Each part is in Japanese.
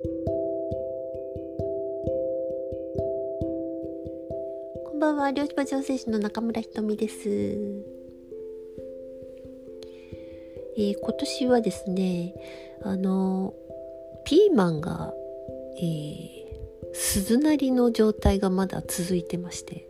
こんばんは、漁師場調整士の中村ひとみです。えー、今年はですね、あの、ピーマンが、えー、鈴なりの状態がまだ続いてまして、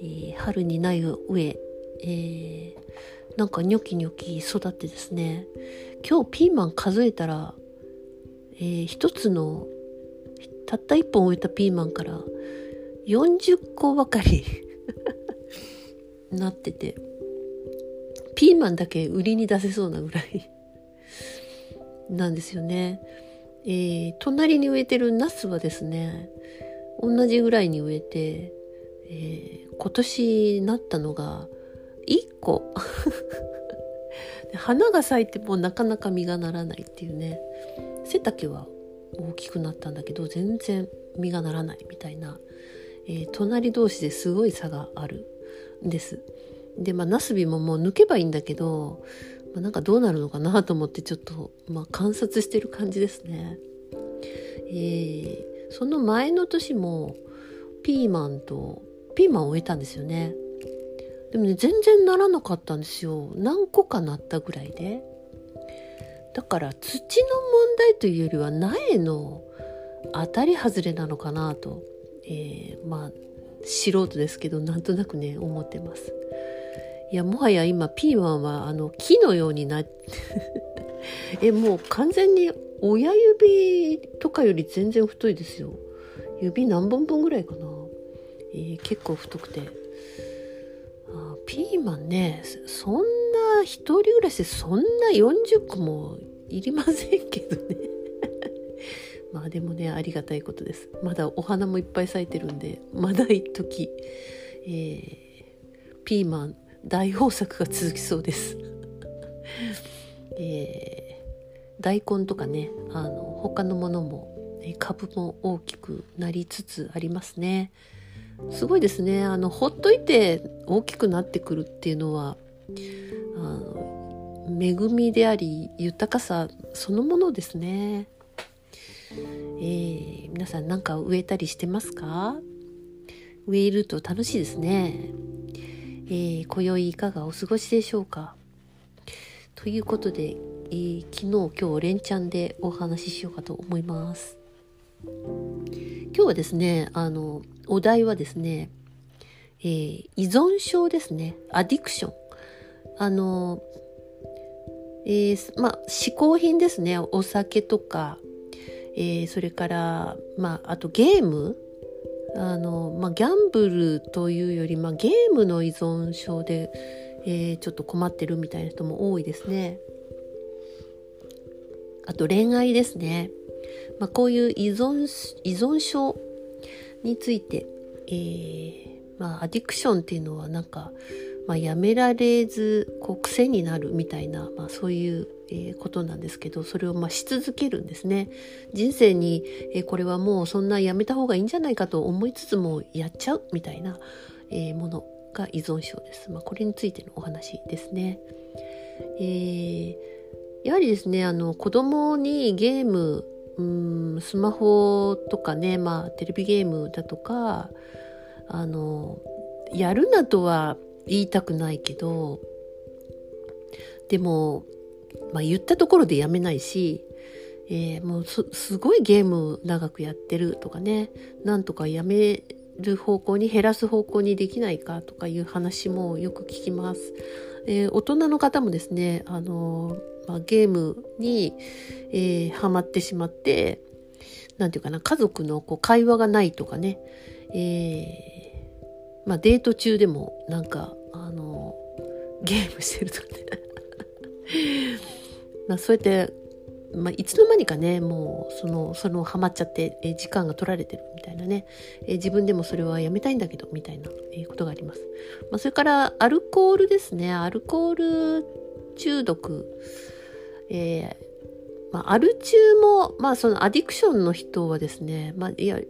えー、春にない上、えー、なんかニョキニョキ育ってですね今日ピーマン数えたら、えー、一つのたった一本植えたピーマンから40個ばかり なっててピーマンだけ売りに出せそうなぐらいなんですよね。えー、隣に植えてるナスはですね同じぐらいに植えて、えー、今年なったのが1個 花が咲いてもなかなか実がならないっていうね背丈は大きくなったんだけど全然実がならないみたいな、えー、隣同士ですごい差があるんです。でまあナスビももう抜けばいいんだけど、まあ、なんかどうなるのかなと思ってちょっと、まあ、観察してる感じですね。えー、その前の年もピーマンとピーマンを植えたんですよね。でもね全然ならなかったんですよ何個かなったぐらいでだから土の問題というよりは苗の当たり外れなのかなと、えー、まあ素人ですけどなんとなくね思ってます。いやもはや今ピーマンはあの木のようになっ えもう完全に親指とかより全然太いですよ。指何本分ぐらいかな、えー、結構太くて。ピーマンねそんな一人暮らしでそんな40個もいりませんけどね。まあでもねありがたいことです。まだお花もいっぱい咲いてるんでまだ一時、えー、ピーマン大豊作が続きそうです、えー、大根とかねあの他のものも株も大きくなりつつありますね。すごいですねあのほっといて大きくなってくるっていうのはあの恵みであり豊かさそのものですね。えー、皆さん何か植えたりしてますか？植えると楽しいですね。えー、今宵いかがお過ごしでしょうか？ということで、えー、昨日今日連チャンでお話ししようかと思います。今日はですねあのお題はですね、えー、依存症ですね。アディクション。あの、えー、まあ、嗜好品ですね。お酒とか、えー、それから、まあ、あとゲームあの、まあ、ギャンブルというより、まあ、ゲームの依存症で、えー、ちょっと困ってるみたいな人も多いですね。あと恋愛ですね。まあ、こういう依存依存症について、えー、まあ、アディクションっていうのはなんか、まあ、やめられずこう癖になるみたいな、まあ、そういう、えー、ことなんですけどそれをまあし続けるんですね。人生に、えー、これはもうそんなやめた方がいいんじゃないかと思いつつもやっちゃうみたいな、えー、ものが依存症です、まあ、これについてのお話ですね、えー、やはりですねあの子供にゲームうんスマホとかねまあテレビゲームだとかあのやるなとは言いたくないけどでも、まあ、言ったところでやめないし、えー、もうすごいゲーム長くやってるとかねなんとかやめる方向に減らす方向にできないかとかいう話もよく聞きます。えー、大人の方もですねあのまあ、ゲームに、えー、ハマってしまって何て言うかな家族のこう会話がないとかね、えー、まあ、デート中でもなんかあのゲームしてるとかね。まそうやってまあ、いつの間にかねもうそのそのハマっちゃって、え時間が取られてるみたいなね、え自分でもそれはやめたいんだけどみたいな、えことがあります、まあ、それからアルコールですね。アルコール中毒えー、まあ、アル中も、まあ、そのアディクションの人はですね、まあ、いや、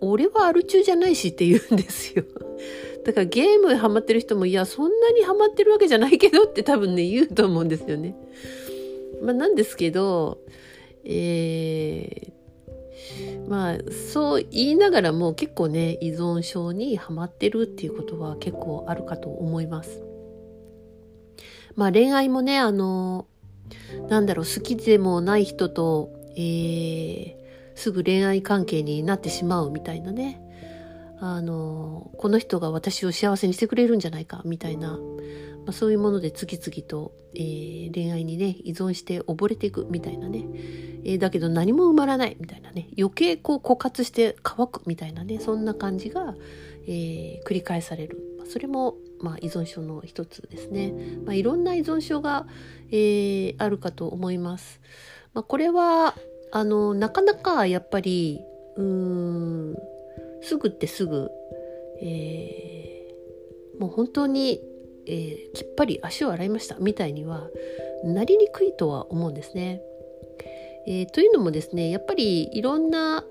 俺はアル中じゃないしって言うんですよ。だからゲームハマってる人も、いや、そんなにハマってるわけじゃないけどって多分ね、言うと思うんですよね。まあ、なんですけど、えー、まあそう言いながらも結構ね依存症にはまってるっていうことは結構あるかと思います。まあ恋愛もねあのなんだろう好きでもない人と、えー、すぐ恋愛関係になってしまうみたいなね。あのこの人が私を幸せにしてくれるんじゃないかみたいな、まあ、そういうもので次々と、えー、恋愛にね依存して溺れていくみたいなね、えー、だけど何も埋まらないみたいなね。余計こう枯渇して乾くみたいなね。そんな感じが、えー、繰り返される。それも、まあ、依存症の一つですね、まあ、いろんな依存症が、えあるかと思います、まあ、これはあのなかなかやっぱりうーんすぐってすぐ、えー、もう本当に、えー、きっぱり足を洗いましたみたいにはなりにくいとは思うんですね。えー、というのもですねやっぱりいろんな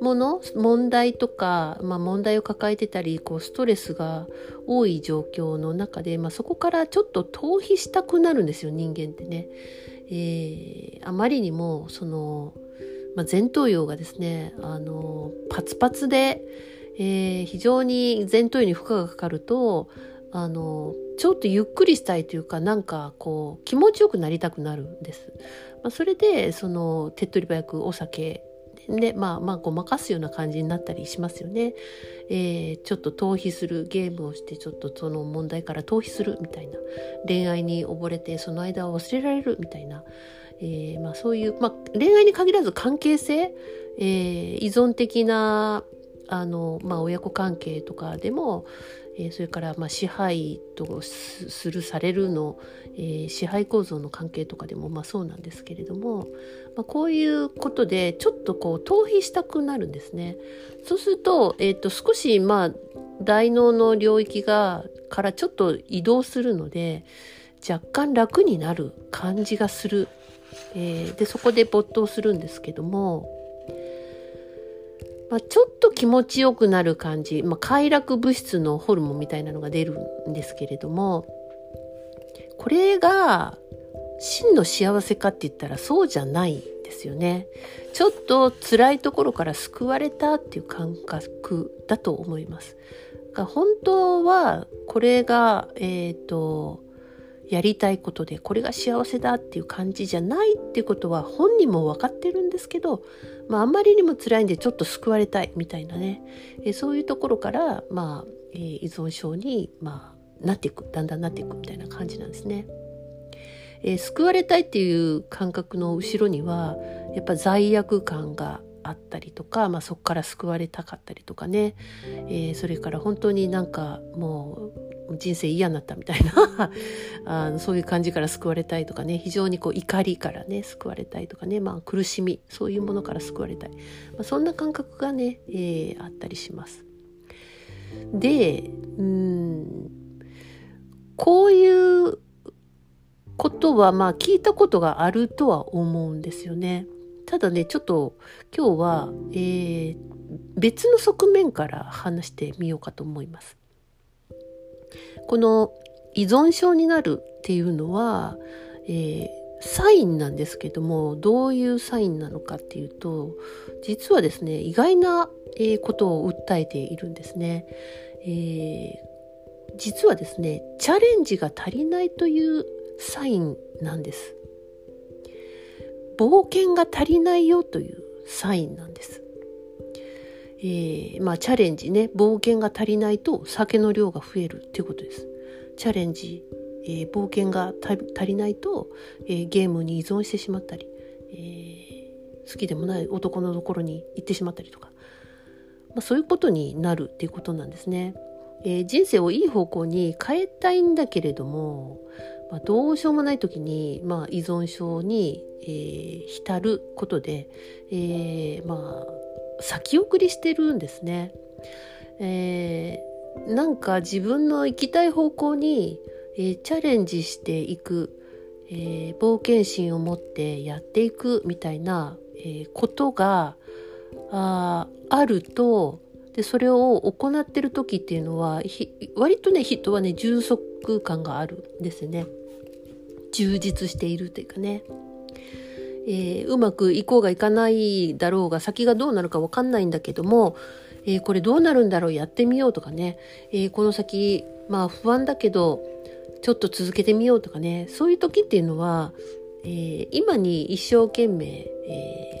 もの問題とか、まあ、問題を抱えてたりこうストレスが多い状況の中で、まあ、そこからちょっと逃避したくなるんですよ人間ってね。えー、あまりにもそのまあ、前頭葉がですね、あの、パツパツで、えー、非常に前頭葉に負荷がかかると、あの、ちょっとゆっくりしたいというか、なんかこう、気持ちよくなりたくなるんです。まあ、それで、その、手っ取り早くお酒で、まあまあごまかすような感じになったりしますよね。えー、ちょっと逃避するゲームをしてちょっとその問題から逃避するみたいな。恋愛に溺れてその間を忘れられるみたいな。えー、まあ、そういう、まあ、恋愛に限らず関係性、えー、依存的なあの、まあ、親子関係とかでも、え、それから、まあ、支配とするされるの、えー、支配構造の関係とかでも、まあ、そうなんですけれども、まあ、こういうことでちょっとこう逃避したくなるんですね。そうすると,、えーと、少し、まあ、大脳の領域がからちょっと移動するので若干楽になる感じがするえー、でそこで没頭するんですけども、まあ、ちょっと気持ちよくなる感じ、まあ、快楽物質のホルモンみたいなのが出るんですけれどもこれが真の幸せかって言ったらそうじゃないですよね。ちょっと辛いところから救われたっていう感覚だと思います。本当はこれが、え、ー、とやりたいことでこれが幸せだっていう感じじゃないっていうことは本人も分かってるんですけど、まあ、あまりにも辛いんでちょっと救われたいみたいなね、えそういうところから、まあえー、依存症に、まあ、なっていくだんだんなっていくみたいな感じなんですね。えー、救われたいっていう感覚の後ろにはやっぱ罪悪感があったりとか、まあ、そこから救われたかったりとかね、えー、それから本当になんかもう人生嫌になったみたいな あのそういう感じから救われたいとかね。非常にこう怒りからね救われたいとかね、まあ、苦しみそういうものから救われたい、まあ、そんな感覚がね、えー、あったりします。でうんこういうことはまあ聞いたことがあるとは思うんですよね。ただねちょっと今日は、えー、別の側面から話してみようかと思います。この依存症になるっていうのは、えー、サインなんですけどもどういうサインなのかっていうと実はですね意外な、え、ことを訴えているんですね、えー、実はですねチャレンジが足りないというサインなんです冒険が足りないよというサインなんですえー、まあ、チャレンジね冒険が足りないと酒の量が増えるっていうことです。チャレンジ、えー、冒険が足りないと、えー、ゲームに依存してしまったり、え好きでもない男のところに行ってしまったりとか、まあ、そういうことになるっていうことなんですね。え人生をいい方向に変えたいんだけれども、まあ、どうしようもない時に、まあ、依存症に、え浸ることで、えまあ先送りしてるんですね。えー、なんか自分の行きたい方向に、えー、チャレンジしていく、えー、冒険心を持ってやっていくみたいな、えー、ことがああるとでそれを行ってる時っていうのは割とね人はね充足感があるんですね。充実しているというかね。えー、うまくいこうがいかないだろうが先がどうなるかわかんないんだけども、えー、これどうなるんだろうやってみようとかね、え、この先まあ不安だけどちょっと続けてみようとかね。そういう時っていうのは、え今に一生懸命、えー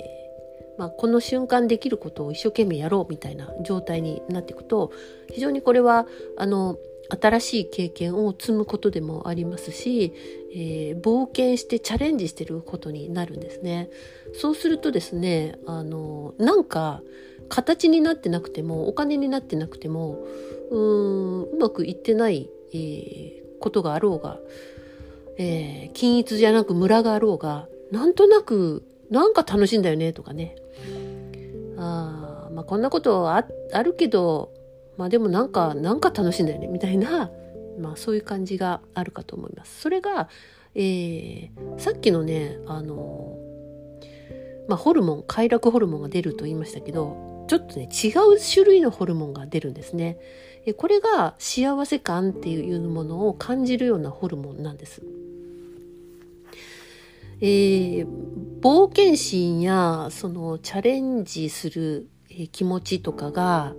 まあ、この瞬間できることを一生懸命やろうみたいな状態になっていくと非常にこれはあの新しい経験を積むことでもありますし、えー、冒険してチャレンジしてることになるんですね。そうするとですねあのなんか形になってなくてもお金になってなくてもうーんうまくいってない、えー、ことがあろうが、えー、均一じゃなくムラがあろうがなんとなくなんか楽しいんだよねとかねあまあこんなことああるけどまあでもなんかなんか楽しいんだよねみたいな、まあ、そういう感じがあるかと思います。それが、えー、さっきのねあのまあ、ホルモン快楽ホルモンが出ると言いましたけどちょっとね違う種類のホルモンが出るんですね。これが幸せ感っていうものを感じるようなホルモンなんです。えー、冒険心やそのチャレンジする気持ちとかが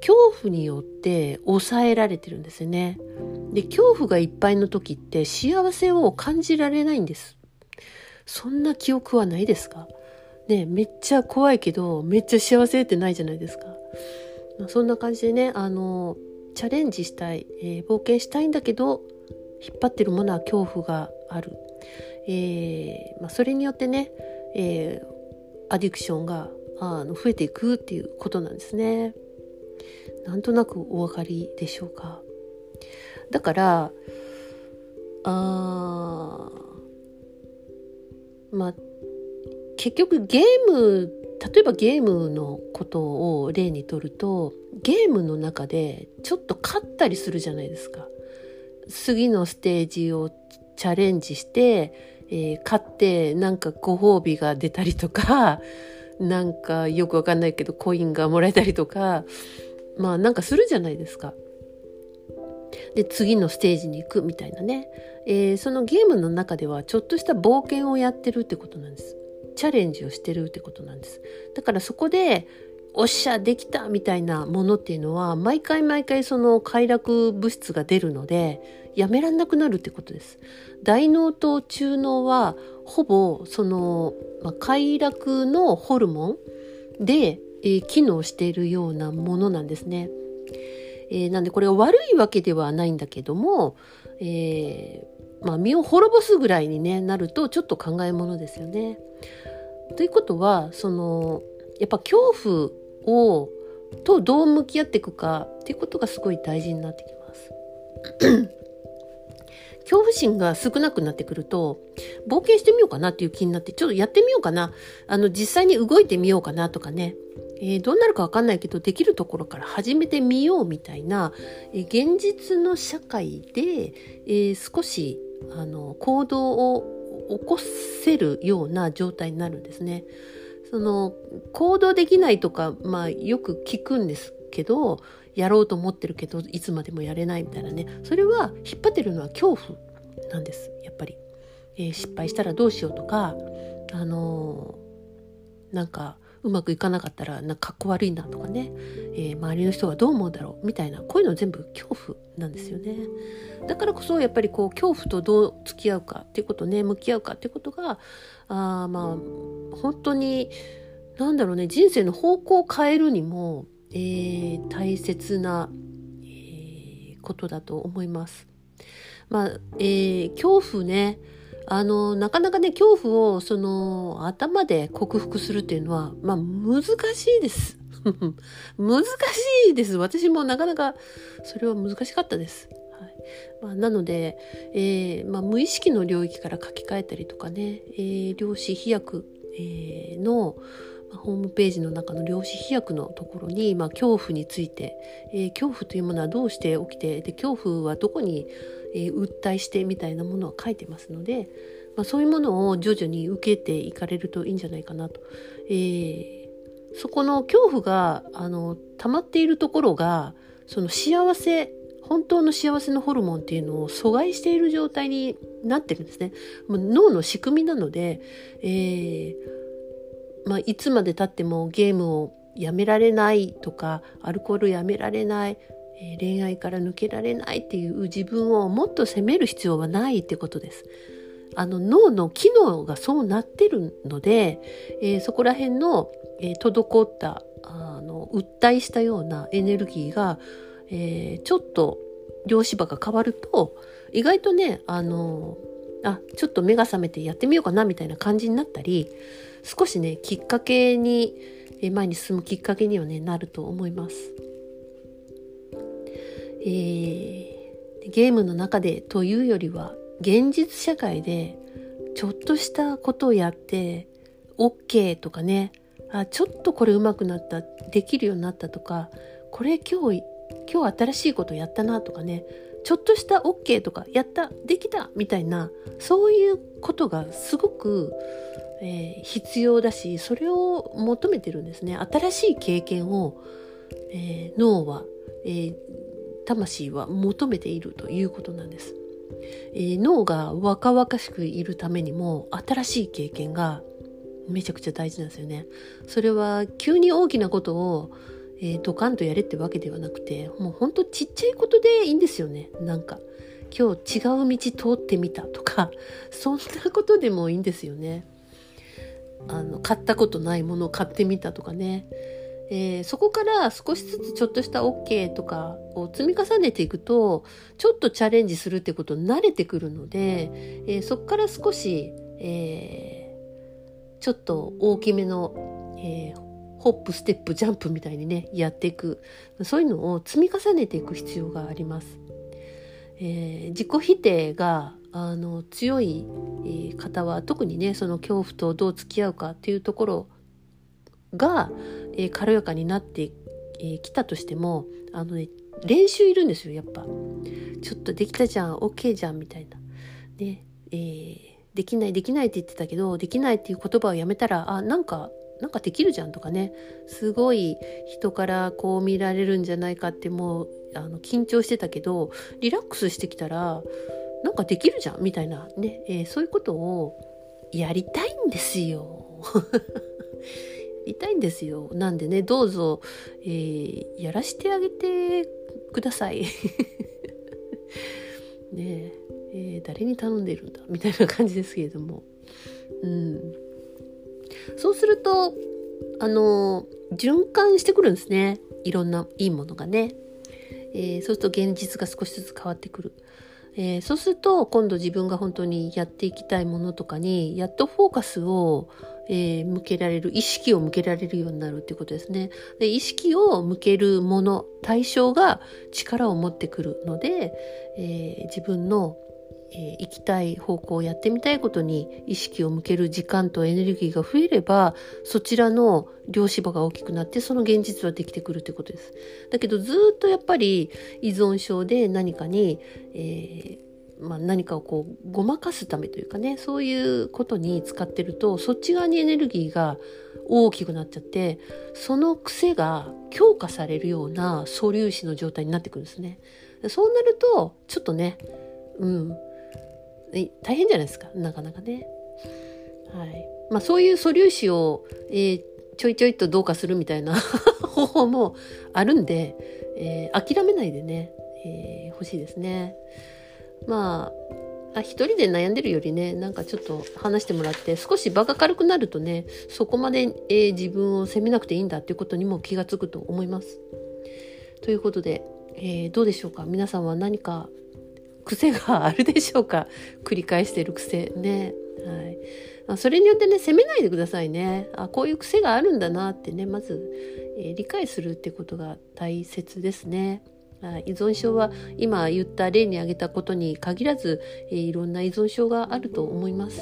恐怖によって抑えられてるんですよね。で恐怖がいっぱいの時って幸せを感じられないんです。そんな記憶はないですか？ねめっちゃ怖いけどめっちゃ幸せってないじゃないですか。まあ、そんな感じでねあのチャレンジしたい、えー、冒険したいんだけど引っ張ってるものは恐怖がある。えーまあ、それによってね、えー、アディクションがあの増えていくっていうことなんですね。なんとなくお分かりでしょうか？だからあまあ結局ゲーム例えばゲームのことを例にとるとゲームの中でちょっと勝ったりするじゃないですか。次のステージをチャレンジして、えー、勝ってなんかご褒美が出たりとか、なんかよくわかんないけどコインがもらえたりとか、まあなんかするじゃないですか。で、次のステージに行くみたいなね。えー、そのゲームの中ではちょっとした冒険をやってるってことなんです。チャレンジをしてるってことなんです。だからそこでおっしゃできたみたいなものっていうのは毎回毎回その快楽物質が出るのでやめらんなくなるってことです。大脳と中脳はほぼその、まあ、快楽のホルモンで、えー、機能しているようなものなんですね。えー、なんでこれは悪いわけではないんだけども、えー、まあ、身を滅ぼすぐらいに、ね、なるとちょっと考えものですよね。ということはそのやっぱ恐怖をとどう向き合っていくかっていうことがすごい大事になってきます。恐怖心が少なくなってくると冒険してみようかなっていう気になってちょっとやってみようかなあの実際に動いてみようかなとかね、えー、どうなるかわかんないけどできるところから始めてみようみたいな、えー、現実の社会で、えー、少しあの行動を起こせるような状態になるんですね。その行動できないとか、まあ、よく聞くんですけどやろうと思ってるけどいつまでもやれないみたいなね。それは引っ張ってるのは恐怖なんです。やっぱり、えー、失敗したらどうしようとかあのー、なんかうまくいかなかったらなんかかっこ悪いなとかね、えー、周りの人はどう思うだろうみたいなこういうの全部恐怖なんですよね。だからこそやっぱりこう恐怖とどう付き合うかっていうことね向き合うかっていうことがあまあ本当になんだろうね人生の方向を変えるにも、えー、大切な、えー、ことだと思います。まあ、えー、恐怖ねあのなかなかね恐怖をその頭で克服するっていうのはまあ難しいです。難しいです。私もなかなかそれは難しかったです。はいまあ、なので、えーまあ、無意識の領域から書き換えたりとかね、えー、量子飛躍、えー、の、ホームページの中の量子飛躍のところに、まあ、恐怖について、えー、恐怖というものはどうして起きてで恐怖はどこにえー、訴えしてみたいなものは書いてますので、まあ、そういうものを徐々に受けていかれるといいんじゃないかなと。えー、そこの恐怖があの溜まっているところがその幸せ本当の幸せのホルモンっていうのを阻害している状態になってるんですね。脳の仕組みなので、えーまあ、いつまでたってもゲームをやめられないとかアルコールやめられない、恋愛から抜けられないっていう自分をもっと責める必要はないってことです。あの脳の機能がそうなってるので、えー、そこら辺の、えー、滞ったあの訴えしたようなエネルギーが、えー、ちょっと両芝が変わると意外とねあのあちょっと目が覚めてやってみようかなみたいな感じになったり少しねきっかけに前に進むきっかけにはねなると思います。えー、ゲームの中でというよりは現実社会でちょっとしたことをやって OK とかねあちょっとこれうまくなったできるようになったとかこれ今日今日新しいことやったなとかねちょっとした OK とかやったできたみたいなそういうことがすごく、えー、必要だしそれを求めてるんですね。新しい経験を、えー、脳は、えー、魂は求めているということなんです、えー、脳が若々しくいるためにも新しい経験がめちゃくちゃ大事なんですよね。それは急に大きなことをえ、ドカンとやれってわけではなくてもうほんとちっちゃいことでいいんですよね。なんか今日違う道通ってみたとかそんなことでもいいんですよね。あの買ったことないものを買ってみたとかね、えー、そこから少しずつちょっとした OK とかを積み重ねていくとちょっとチャレンジするってことに慣れてくるので、えー、そこから少し、えー、ちょっと大きめの、えー、ホップステップジャンプみたいにねやっていくそういうのを積み重ねていく必要があります。えー、自己否定があの強い、方は特にねその恐怖とどう付き合うかっていうところが、えー、軽やかになってき、たとしてもあの、ね、練習いるんですよやっぱ。ちょっとできたじゃん OK じゃんみたいな。ねえー、できないできないって言ってたけどできないっていう言葉をやめたらあなんかなんかできるじゃんとかねすごい人からこう見られるんじゃないかってもうあの緊張してたけどリラックスしてきたらなんかできるじゃんみたいなね、えー、そういうことをやりたいんですよ。やりたいんですよ。なんでねどうぞ、えー、やらしてあげてください。ねえー、誰に頼んでるんだみたいな感じですけれども。うんそうすると、あの、循環してくるんですね。いろんないいものがね。えー、そうすると現実が少しずつ変わってくる。えー、そうすると今度自分が本当にやっていきたいものとかにやっとフォーカスを、えー、向けられる意識を向けられるようになるっていうことですね。で意識を向けるもの対象が力を持ってくるので、えー、自分のえー、行きたい方向やってみたいことに意識を向ける時間とエネルギーが増えればそちらの量子場が大きくなってその現実はできてくるってことです。だけどずっとやっぱり依存症で何かに、えー、まあ、何かをこうごまかすためというかねそういうことに使ってるとそっち側にエネルギーが大きくなっちゃってその癖が強化されるような素粒子の状態になってくるんですね。そうなるとちょっとねうん大変じゃないですかなかなかね。はいまあ、そういう素粒子を、えー、ちょいちょいとどうかするみたいな 方法もあるんで、えー、諦めないでね、えー、欲しいですね。まあ一人で悩んでるよりねなんかちょっと話してもらって少し場が軽くなるとねそこまで、えー、自分を責めなくていいんだっていうことにも気がつくと思います。ということで、えー、どうでしょうか皆さんは何か癖があるでしょうか？繰り返してる癖ね。はい、それによってね責めないでくださいねあこういう癖があるんだなってねまず、えー、理解するってことが大切ですね。依存症は今言った例に挙げたことに限らず、えー、いろんな依存症があると思います。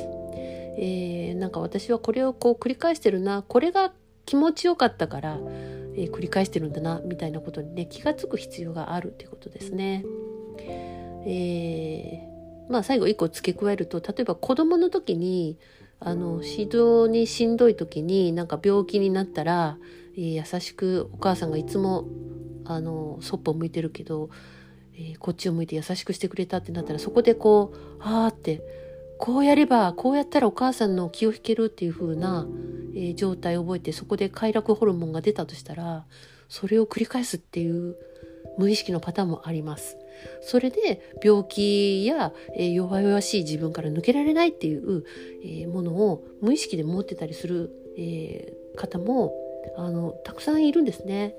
えー、なんか私はこれをこう繰り返してるなこれが気持ちよかったから、えー、繰り返してるんだなみたいなことにね気が付く必要があるっていうことですね。えー、まあ最後1個付け加えると例えば子供の時にあの指導にしんどい時になんか病気になったら、えー、優しくお母さんがいつもあのそっぽ向いてるけど、えー、こっちを向いて優しくしてくれたってなったらそこでこうああってこうやればこうやったらお母さんの気を引けるっていう風な、えー、状態を覚えてそこで快楽ホルモンが出たとしたらそれを繰り返すっていう無意識のパターンもあります。それで病気や、え、弱々しい自分から抜けられないっていう、え、ものを無意識で持ってたりする、え、方もあのたくさんいるんですね。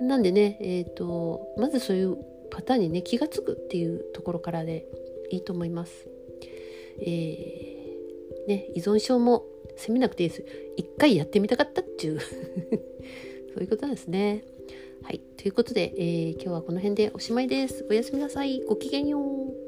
なんでね、えーと、まずそういうパターンにね気が付くっていうところからでいいと思います。えー、ね、依存症も責めなくていいです。一回やってみたかったっていう そういうことなんですね。はい。ということで、えー、今日はこの辺でおしまいです。おやすみなさい。ごきげんよう。